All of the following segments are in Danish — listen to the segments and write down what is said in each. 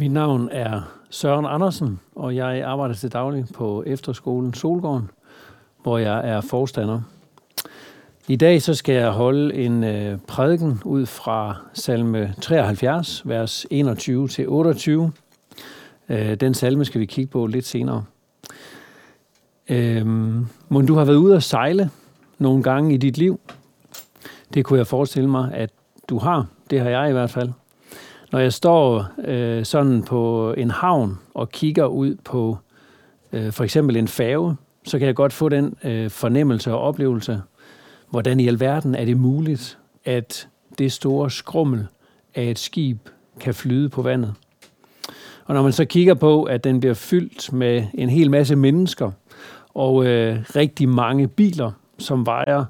Mit navn er Søren Andersen, og jeg arbejder til daglig på efterskolen Solgården, hvor jeg er forstander. I dag så skal jeg holde en øh, prædiken ud fra salme 73, vers 21-28. Øh, den salme skal vi kigge på lidt senere. Øhm, men du har været ude at sejle nogle gange i dit liv? Det kunne jeg forestille mig, at du har. Det har jeg i hvert fald. Når jeg står øh, sådan på en havn og kigger ud på øh, for eksempel en færge, så kan jeg godt få den øh, fornemmelse og oplevelse, hvordan i alverden er det muligt, at det store skrummel af et skib kan flyde på vandet. Og når man så kigger på, at den bliver fyldt med en hel masse mennesker og øh, rigtig mange biler, som vejer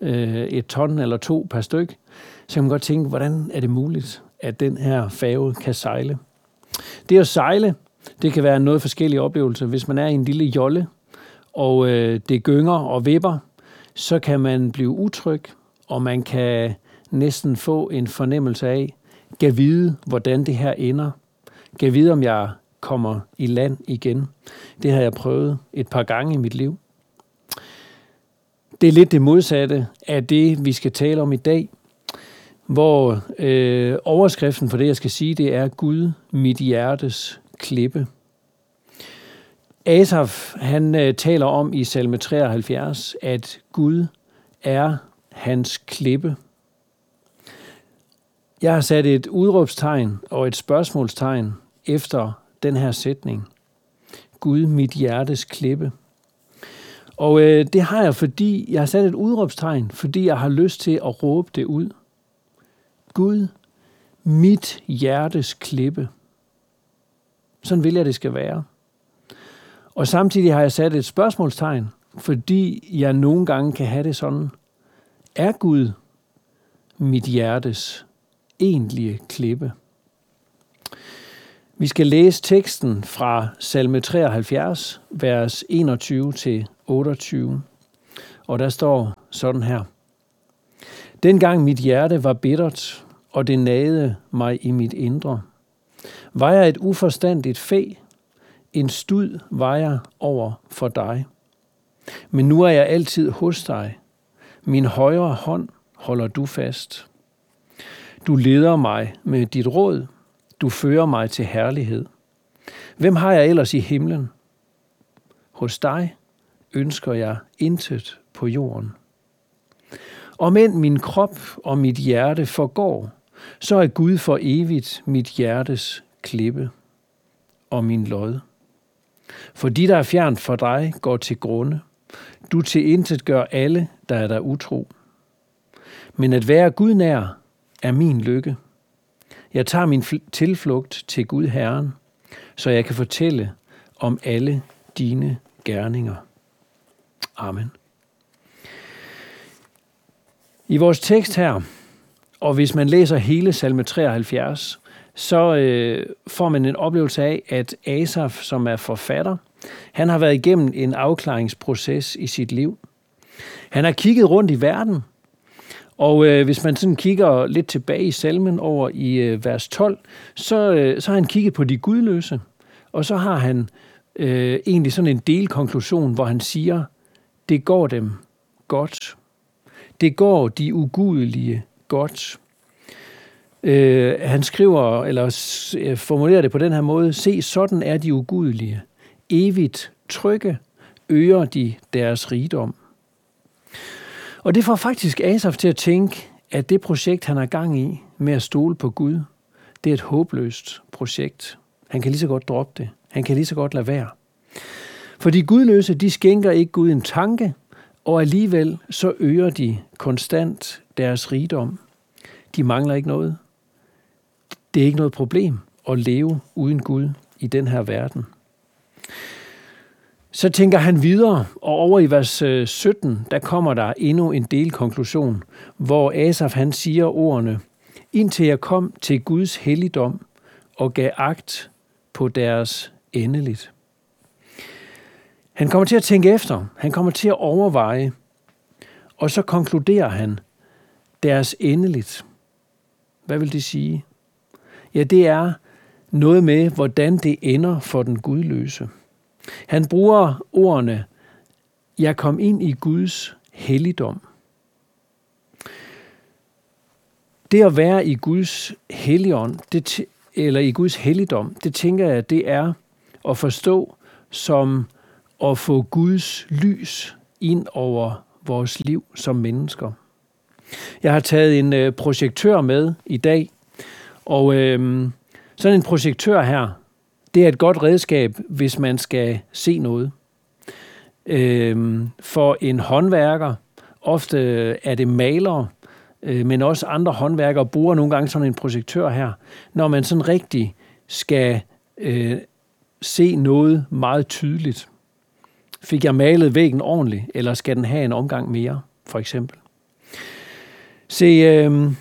øh, et ton eller to per styk, så kan man godt tænke, hvordan er det muligt, at den her færge kan sejle. Det at sejle, det kan være en noget forskellig oplevelse. Hvis man er i en lille jolle, og øh, det gynger og vipper, så kan man blive utryg, og man kan næsten få en fornemmelse af, kan vide, hvordan det her ender. Kan vide, om jeg kommer i land igen. Det har jeg prøvet et par gange i mit liv. Det er lidt det modsatte af det, vi skal tale om i dag – hvor øh, overskriften for det, jeg skal sige, det er Gud, mit hjertes klippe. Asaf, han øh, taler om i salme 73, at Gud er hans klippe. Jeg har sat et udråbstegn og et spørgsmålstegn efter den her sætning. Gud, mit hjertes klippe. Og øh, det har jeg, fordi jeg har sat et udråbstegn, fordi jeg har lyst til at råbe det ud – Gud, mit hjertes klippe. Sådan vil jeg, det skal være. Og samtidig har jeg sat et spørgsmålstegn, fordi jeg nogle gange kan have det sådan. Er Gud mit hjertes egentlige klippe? Vi skal læse teksten fra salme 73, vers 21-28. Og der står sådan her. Dengang mit hjerte var bittert, og det nagede mig i mit indre. Var jeg et uforstandigt fæ, en stud var jeg over for dig. Men nu er jeg altid hos dig. Min højre hånd holder du fast. Du leder mig med dit råd. Du fører mig til herlighed. Hvem har jeg ellers i himlen? Hos dig ønsker jeg intet på jorden. Om end min krop og mit hjerte forgår, så er Gud for evigt mit hjertes klippe og min lod. For de, der er fjernt for dig, går til grunde. Du til intet gør alle, der er der utro. Men at være Gud nær er min lykke. Jeg tager min tilflugt til Gud Herren, så jeg kan fortælle om alle dine gerninger. Amen. I vores tekst her, og hvis man læser hele salme 73, så øh, får man en oplevelse af, at Asaf, som er forfatter, han har været igennem en afklaringsproces i sit liv. Han har kigget rundt i verden, og øh, hvis man sådan kigger lidt tilbage i salmen over i øh, vers 12, så, øh, så har han kigget på de gudløse, og så har han øh, egentlig sådan en delkonklusion, hvor han siger, det går dem godt. Det går de ugudelige godt. Øh, han skriver, eller øh, formulerer det på den her måde, se, sådan er de ugudelige. Evigt trygge øger de deres rigdom. Og det får faktisk Asaf til at tænke, at det projekt, han har gang i med at stole på Gud, det er et håbløst projekt. Han kan lige så godt droppe det. Han kan lige så godt lade være. For de gudløse, de skænker ikke Gud en tanke, og alligevel så øger de konstant deres rigdom. De mangler ikke noget. Det er ikke noget problem at leve uden Gud i den her verden. Så tænker han videre, og over i vers øh, 17, der kommer der endnu en delkonklusion, hvor Asaf han siger ordene, indtil jeg kom til Guds helligdom og gav agt på deres endeligt. Han kommer til at tænke efter, han kommer til at overveje, og så konkluderer han deres endeligt. Hvad vil det sige? Ja, det er, noget med, hvordan det ender for den gudløse. Han bruger ordene, jeg kom ind i Guds helligdom. Det at være i Guds helligånd, det, eller i Guds helligdom, det tænker jeg, det er at forstå som at få Guds lys ind over vores liv som mennesker. Jeg har taget en øh, projektør med i dag, og øh, sådan en projektør her, det er et godt redskab, hvis man skal se noget. Øh, for en håndværker, ofte er det malere, øh, men også andre håndværkere bruger nogle gange sådan en projektør her, når man sådan rigtig skal øh, se noget meget tydeligt. Fik jeg malet væggen ordentligt, eller skal den have en omgang mere, for eksempel? Se, øh,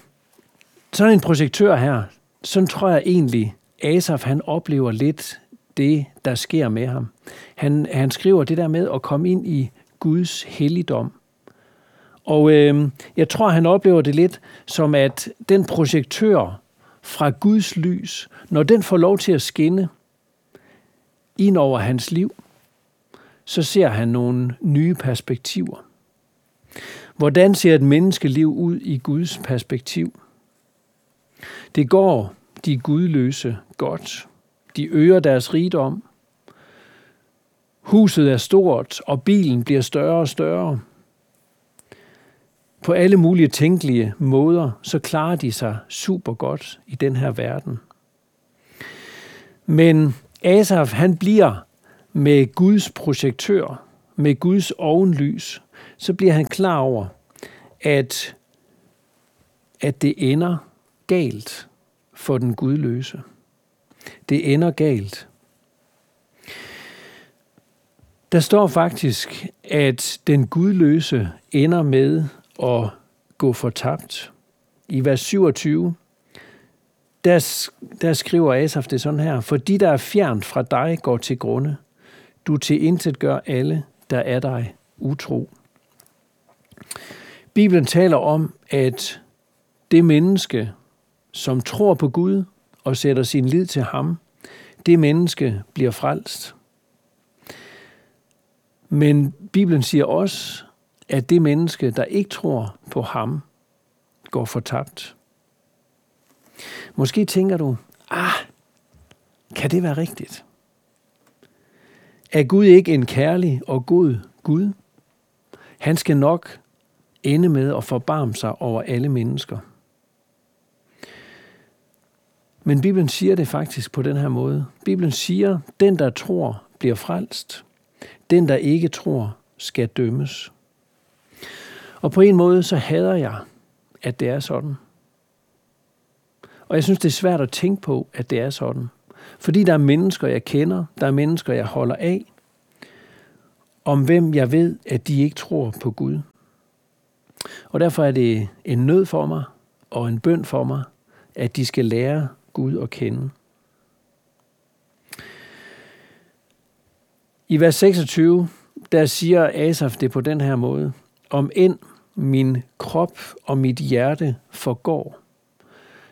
sådan en projektør her, sådan tror jeg egentlig, Asaf han oplever lidt det, der sker med ham. Han, han skriver det der med at komme ind i Guds helligdom. Og øh, jeg tror, han oplever det lidt som, at den projektør fra Guds lys, når den får lov til at skinne ind over hans liv, så ser han nogle nye perspektiver. Hvordan ser et menneskeliv ud i Guds perspektiv? Det går de gudløse godt. De øger deres rigdom. Huset er stort, og bilen bliver større og større. På alle mulige tænkelige måder, så klarer de sig super godt i den her verden. Men Asaf, han bliver med Guds projektør, med Guds ovenlys, så bliver han klar over, at, at det ender galt for den gudløse. Det ender galt. Der står faktisk, at den gudløse ender med at gå fortabt. I vers 27, der, der skriver Asaf det sådan her, for de, der er fjernt fra dig, går til grunde. Du til intet gør alle, der er dig utro. Bibelen taler om, at det menneske, som tror på Gud og sætter sin lid til ham, det menneske bliver frelst. Men Bibelen siger også, at det menneske, der ikke tror på ham, går fortabt. Måske tænker du, ah, kan det være rigtigt? Er Gud ikke en kærlig og god Gud? Han skal nok ende med at forbarme sig over alle mennesker. Men Bibelen siger det faktisk på den her måde. Bibelen siger, den der tror bliver frelst. Den der ikke tror skal dømmes. Og på en måde så hader jeg, at det er sådan. Og jeg synes, det er svært at tænke på, at det er sådan. Fordi der er mennesker, jeg kender, der er mennesker, jeg holder af, om hvem jeg ved, at de ikke tror på Gud. Og derfor er det en nød for mig og en bøn for mig, at de skal lære Gud at kende. I vers 26, der siger Asaf det på den her måde. Om end min krop og mit hjerte forgår,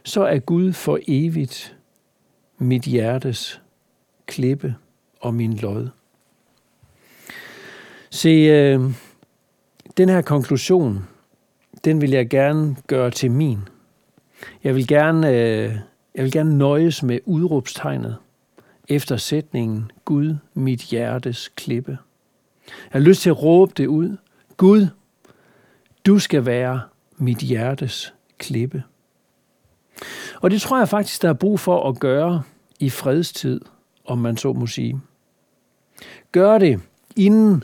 så er Gud for evigt mit hjertes klippe og min lod. Se, øh, den her konklusion, den vil jeg gerne gøre til min. Jeg vil gerne, øh, jeg vil gerne nøjes med udråbstegnet efter sætningen Gud, mit hjertes klippe. Jeg har lyst til at råbe det ud. Gud, du skal være mit hjertes klippe. Og det tror jeg faktisk, der er brug for at gøre i fredstid, om man så må sige. Gør det, inden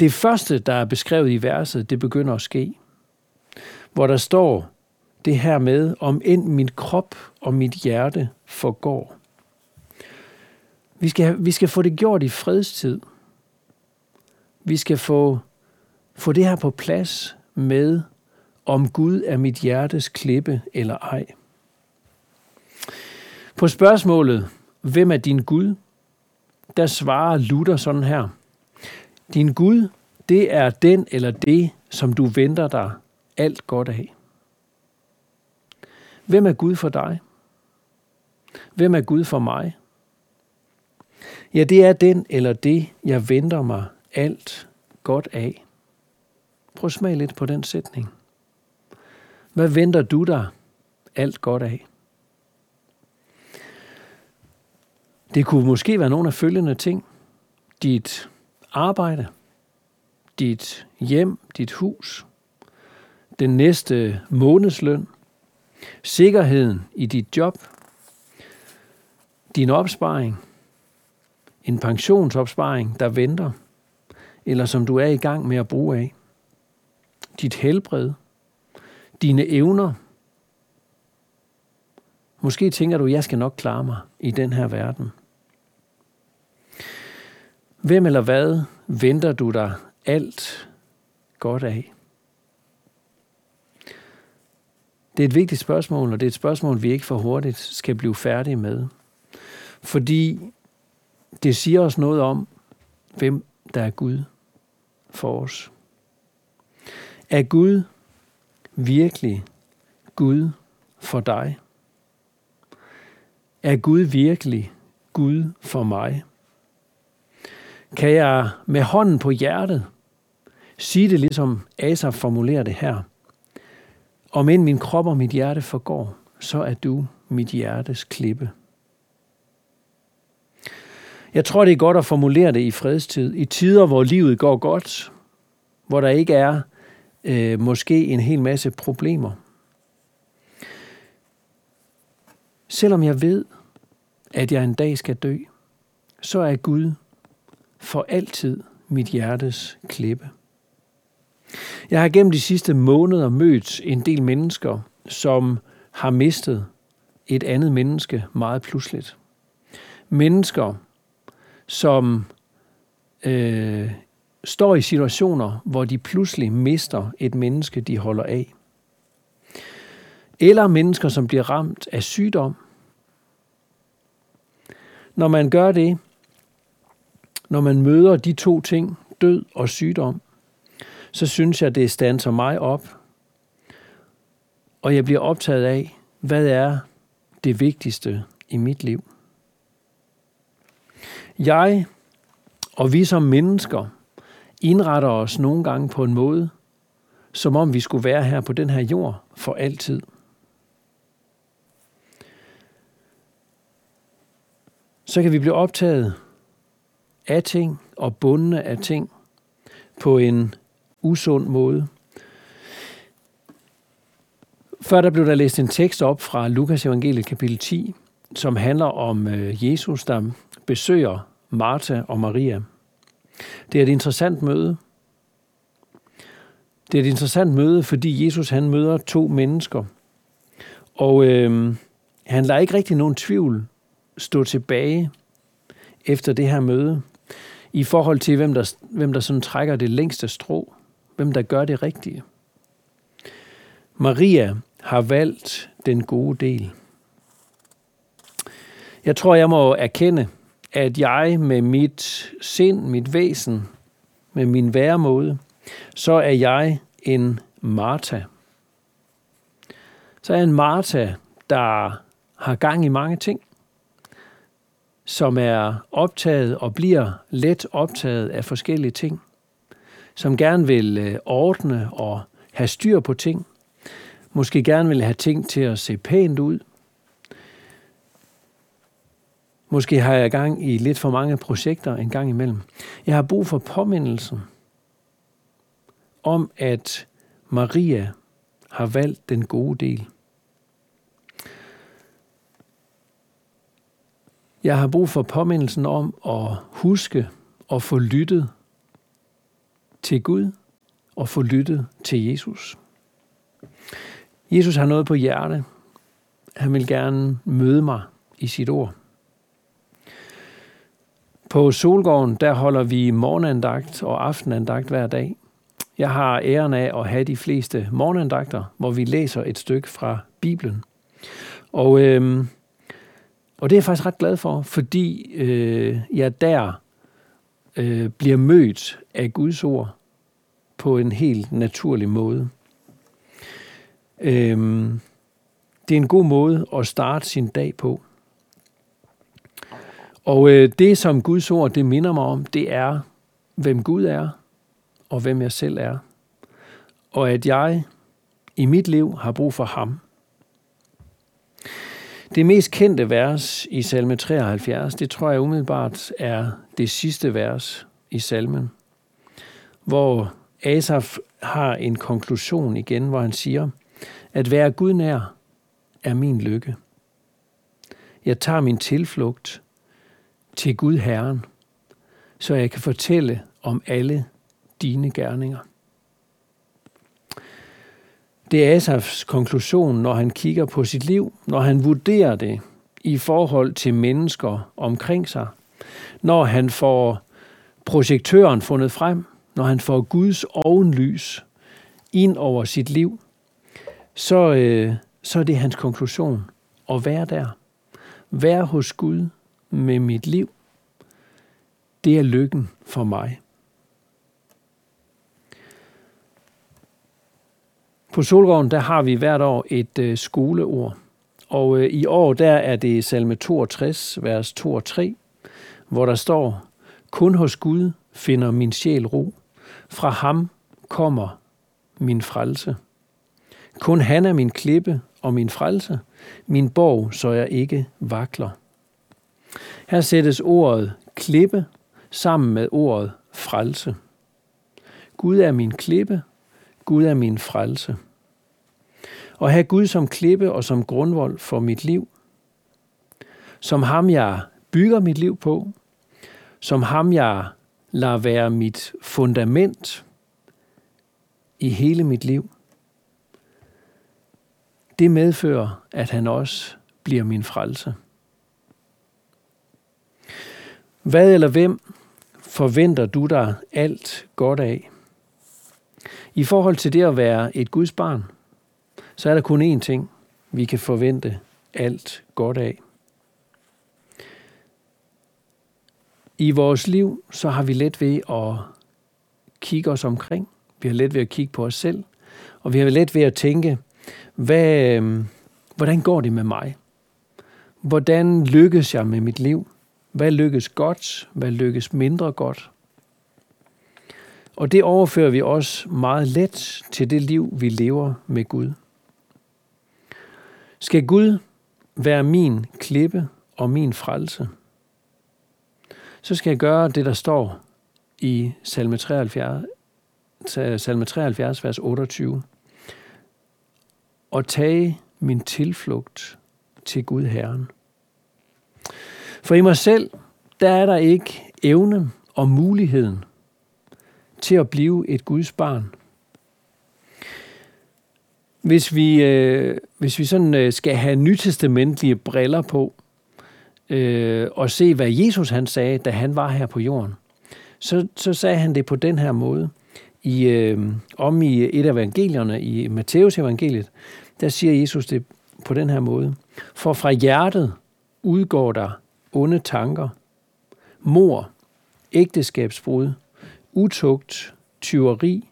det første, der er beskrevet i verset, det begynder at ske. Hvor der står det her med, om end min krop og mit hjerte forgår. Vi skal, vi skal få det gjort i fredstid. Vi skal få, få det her på plads med, om Gud er mit hjertes klippe eller ej. På spørgsmålet, hvem er din Gud? Der svarer Luther sådan her. Din Gud, det er den eller det, som du venter dig alt godt af. Hvem er Gud for dig? Hvem er Gud for mig? Ja, det er den eller det, jeg venter mig alt godt af. Prøv at smage lidt på den sætning. Hvad venter du dig alt godt af? Det kunne måske være nogle af følgende ting. Dit arbejde, dit hjem, dit hus, den næste månedsløn, sikkerheden i dit job, din opsparing, en pensionsopsparing, der venter, eller som du er i gang med at bruge af, dit helbred, dine evner. Måske tænker du, jeg skal nok klare mig i den her verden. Hvem eller hvad venter du dig alt godt af? Det er et vigtigt spørgsmål, og det er et spørgsmål, vi ikke for hurtigt skal blive færdige med. Fordi det siger os noget om, hvem der er Gud for os. Er Gud virkelig Gud for dig? Er Gud virkelig Gud for mig? Kan jeg med hånden på hjertet sige det, ligesom Asaf formulerer det her? Om end min krop og mit hjerte forgår, så er du mit hjertes klippe. Jeg tror, det er godt at formulere det i fredstid. I tider, hvor livet går godt, hvor der ikke er øh, måske en hel masse problemer. Selvom jeg ved, at jeg en dag skal dø, så er Gud for altid mit hjertes klippe. Jeg har gennem de sidste måneder mødt en del mennesker, som har mistet et andet menneske meget pludseligt. Mennesker, som øh, står i situationer, hvor de pludselig mister et menneske, de holder af. Eller mennesker, som bliver ramt af sygdom. Når man gør det, når man møder de to ting, død og sygdom, så synes jeg, det standser mig op, og jeg bliver optaget af, hvad er det vigtigste i mit liv. Jeg og vi som mennesker indretter os nogle gange på en måde, som om vi skulle være her på den her jord for altid. Så kan vi blive optaget af ting og bundne af ting på en usund måde. Før der blev der læst en tekst op fra Lukas evangeliet kapitel 10, som handler om øh, Jesus, der besøger Martha og Maria. Det er et interessant møde. Det er et interessant møde, fordi Jesus han møder to mennesker. Og øh, han lader ikke rigtig nogen tvivl stå tilbage efter det her møde, i forhold til, hvem der, hvem der sådan trækker det længste strå, hvem der gør det rigtige. Maria har valgt den gode del. Jeg tror, jeg må erkende, at jeg med mit sind, mit væsen, med min væremåde, så er jeg en Martha. Så er jeg en Martha, der har gang i mange ting, som er optaget og bliver let optaget af forskellige ting, som gerne vil øh, ordne og have styr på ting, måske gerne vil have ting til at se pænt ud, Måske har jeg gang i lidt for mange projekter en gang imellem. Jeg har brug for påmindelsen om, at Maria har valgt den gode del. Jeg har brug for påmindelsen om at huske og få lyttet til Gud og få lyttet til Jesus. Jesus har noget på hjerte. Han vil gerne møde mig i sit ord. På Solgården, der holder vi morgenandagt og aftenandagt hver dag. Jeg har æren af at have de fleste morgenandagter, hvor vi læser et stykke fra Bibelen. Og, øh, og det er jeg faktisk ret glad for, fordi øh, jeg der øh, bliver mødt af Guds ord på en helt naturlig måde. Øh, det er en god måde at starte sin dag på. Og øh, det, som Guds ord det minder mig om, det er, hvem Gud er, og hvem jeg selv er. Og at jeg i mit liv har brug for ham. Det mest kendte vers i salme 73, det tror jeg umiddelbart er det sidste vers i salmen, hvor Asaf har en konklusion igen, hvor han siger, at være Gud nær er min lykke. Jeg tager min tilflugt til Gud Herren, så jeg kan fortælle om alle dine gerninger. Det er Asafs konklusion, når han kigger på sit liv, når han vurderer det i forhold til mennesker omkring sig, når han får projektøren fundet frem, når han får Guds ovenlys ind over sit liv, så, øh, så er det hans konklusion at være der. Være hos Gud med mit liv. Det er lykken for mig. På Solgården der har vi hvert år et øh, skoleord, og øh, i år der er det salme 62, vers 2 og 3, hvor der står, Kun hos Gud finder min sjæl ro, fra ham kommer min frelse. Kun han er min klippe og min frelse, min borg, så jeg ikke vakler. Her sættes ordet klippe sammen med ordet frelse. Gud er min klippe, Gud er min frelse. Og have Gud som klippe og som grundvold for mit liv, som ham jeg bygger mit liv på, som ham jeg lader være mit fundament i hele mit liv, det medfører, at han også bliver min frelse. Hvad eller hvem forventer du dig alt godt af? I forhold til det at være et Guds barn, så er der kun én ting, vi kan forvente alt godt af. I vores liv, så har vi let ved at kigge os omkring. Vi har let ved at kigge på os selv. Og vi har let ved at tænke, hvad, øhm, hvordan går det med mig? Hvordan lykkes jeg med mit liv? Hvad lykkes godt? Hvad lykkes mindre godt? Og det overfører vi også meget let til det liv, vi lever med Gud. Skal Gud være min klippe og min frelse, så skal jeg gøre det, der står i salme 73, salme 73 vers 28, og tage min tilflugt til Gud Herren. For i mig selv, der er der ikke evne og muligheden til at blive et Guds barn. Hvis vi, øh, hvis vi sådan øh, skal have nytestamentlige briller på, øh, og se, hvad Jesus han sagde, da han var her på jorden, så, så sagde han det på den her måde. I, øh, om i et af evangelierne, i Matteus evangeliet, der siger Jesus det på den her måde. For fra hjertet udgår der onde tanker, mor, ægteskabsbrud, utugt, tyveri,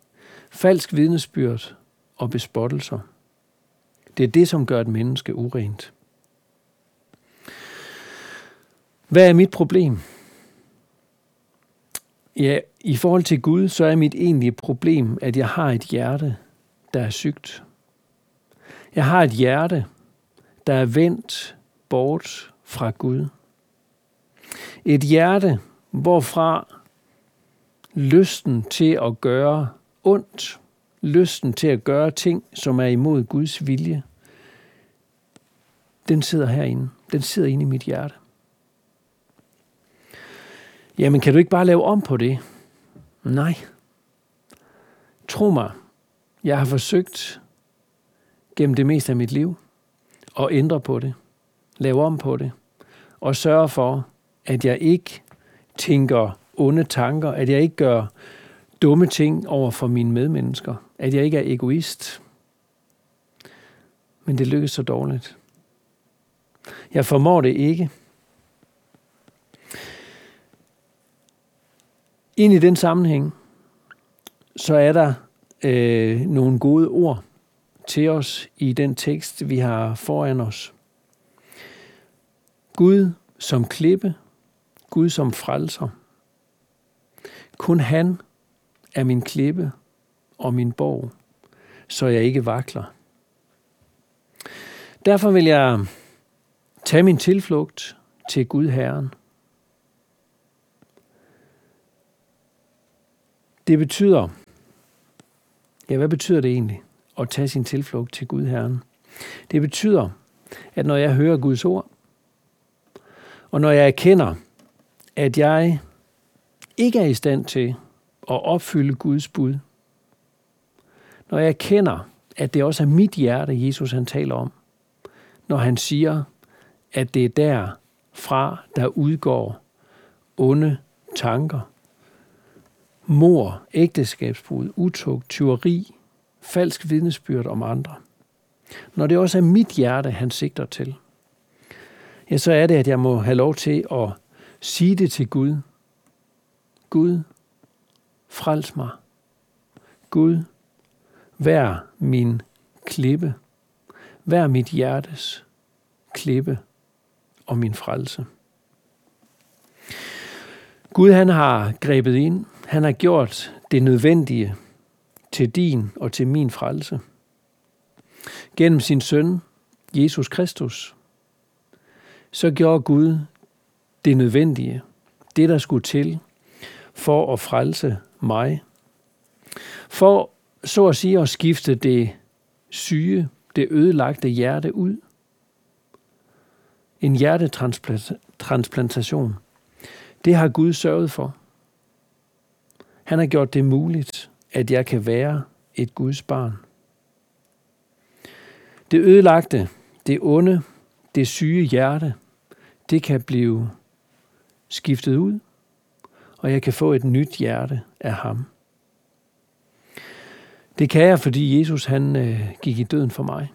falsk vidnesbyrd og bespottelser. Det er det, som gør et menneske urent. Hvad er mit problem? Ja, i forhold til Gud, så er mit egentlige problem, at jeg har et hjerte, der er sygt. Jeg har et hjerte, der er vendt bort fra Gud. Et hjerte, hvorfra lysten til at gøre ondt, lysten til at gøre ting, som er imod Guds vilje, den sidder herinde. Den sidder inde i mit hjerte. Jamen, kan du ikke bare lave om på det? Nej. Tro mig, jeg har forsøgt gennem det meste af mit liv at ændre på det, lave om på det, og sørge for, at jeg ikke tænker onde tanker, at jeg ikke gør dumme ting over for mine medmennesker, at jeg ikke er egoist. Men det lykkes så dårligt. Jeg formår det ikke. Ind i den sammenhæng, så er der øh, nogle gode ord til os i den tekst, vi har foran os. Gud som klippe Gud som frelser. Kun han er min klippe og min borg, så jeg ikke vakler. Derfor vil jeg tage min tilflugt til Gud Herren. Det betyder, ja, hvad betyder det egentlig at tage sin tilflugt til Gud Herren? Det betyder, at når jeg hører Guds ord, og når jeg erkender, at jeg ikke er i stand til at opfylde Guds bud, når jeg kender, at det også er mit hjerte, Jesus han taler om, når han siger, at det er der fra, der udgår onde tanker, mor, ægteskabsbrud, utugt, tyveri, falsk vidnesbyrd om andre. Når det også er mit hjerte, han sigter til, ja, så er det, at jeg må have lov til at sige det til Gud. Gud, frels mig. Gud, vær min klippe. Vær mit hjertes klippe og min frelse. Gud han har grebet ind. Han har gjort det nødvendige til din og til min frelse. Gennem sin søn, Jesus Kristus, så gjorde Gud det nødvendige, det der skulle til, for at frelse mig. For så at sige at skifte det syge, det ødelagte hjerte ud. En hjertetransplantation. Det har Gud sørget for. Han har gjort det muligt, at jeg kan være et Guds barn. Det ødelagte, det onde, det syge hjerte, det kan blive skiftet ud, og jeg kan få et nyt hjerte af ham. Det kan jeg, fordi Jesus han øh, gik i døden for mig.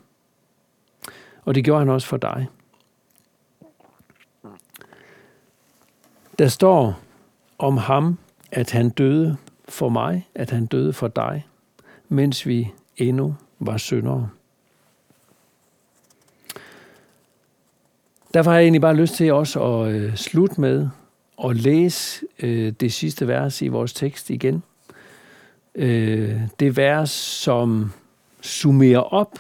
Og det gjorde han også for dig. Der står om ham, at han døde for mig, at han døde for dig, mens vi endnu var syndere. Derfor har jeg egentlig bare lyst til også at øh, slutte med at læse øh, det sidste vers i vores tekst igen. Øh, det vers, som summerer op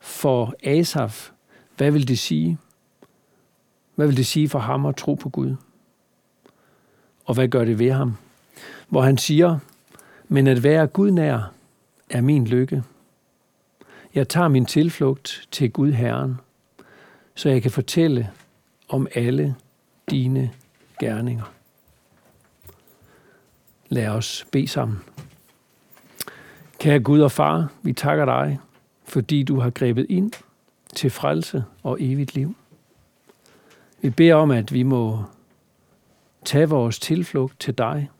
for Asaf. Hvad vil det sige? Hvad vil det sige for ham at tro på Gud? Og hvad gør det ved ham? Hvor han siger, men at være Gud nær er min lykke. Jeg tager min tilflugt til Gud Herren, så jeg kan fortælle om alle dine gerninger. Lad os bede sammen. Kære Gud og Far, vi takker dig, fordi du har grebet ind til frelse og evigt liv. Vi beder om, at vi må tage vores tilflugt til dig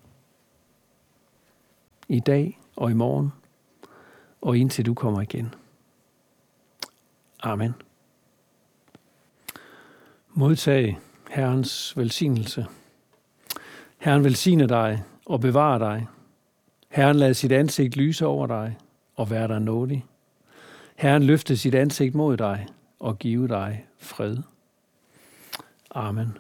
i dag og i morgen, og indtil du kommer igen. Amen. Modtag Herrens velsignelse. Herren velsigne dig og bevare dig. Herren lad sit ansigt lyse over dig og være dig nådig. Herren løfte sit ansigt mod dig og give dig fred. Amen.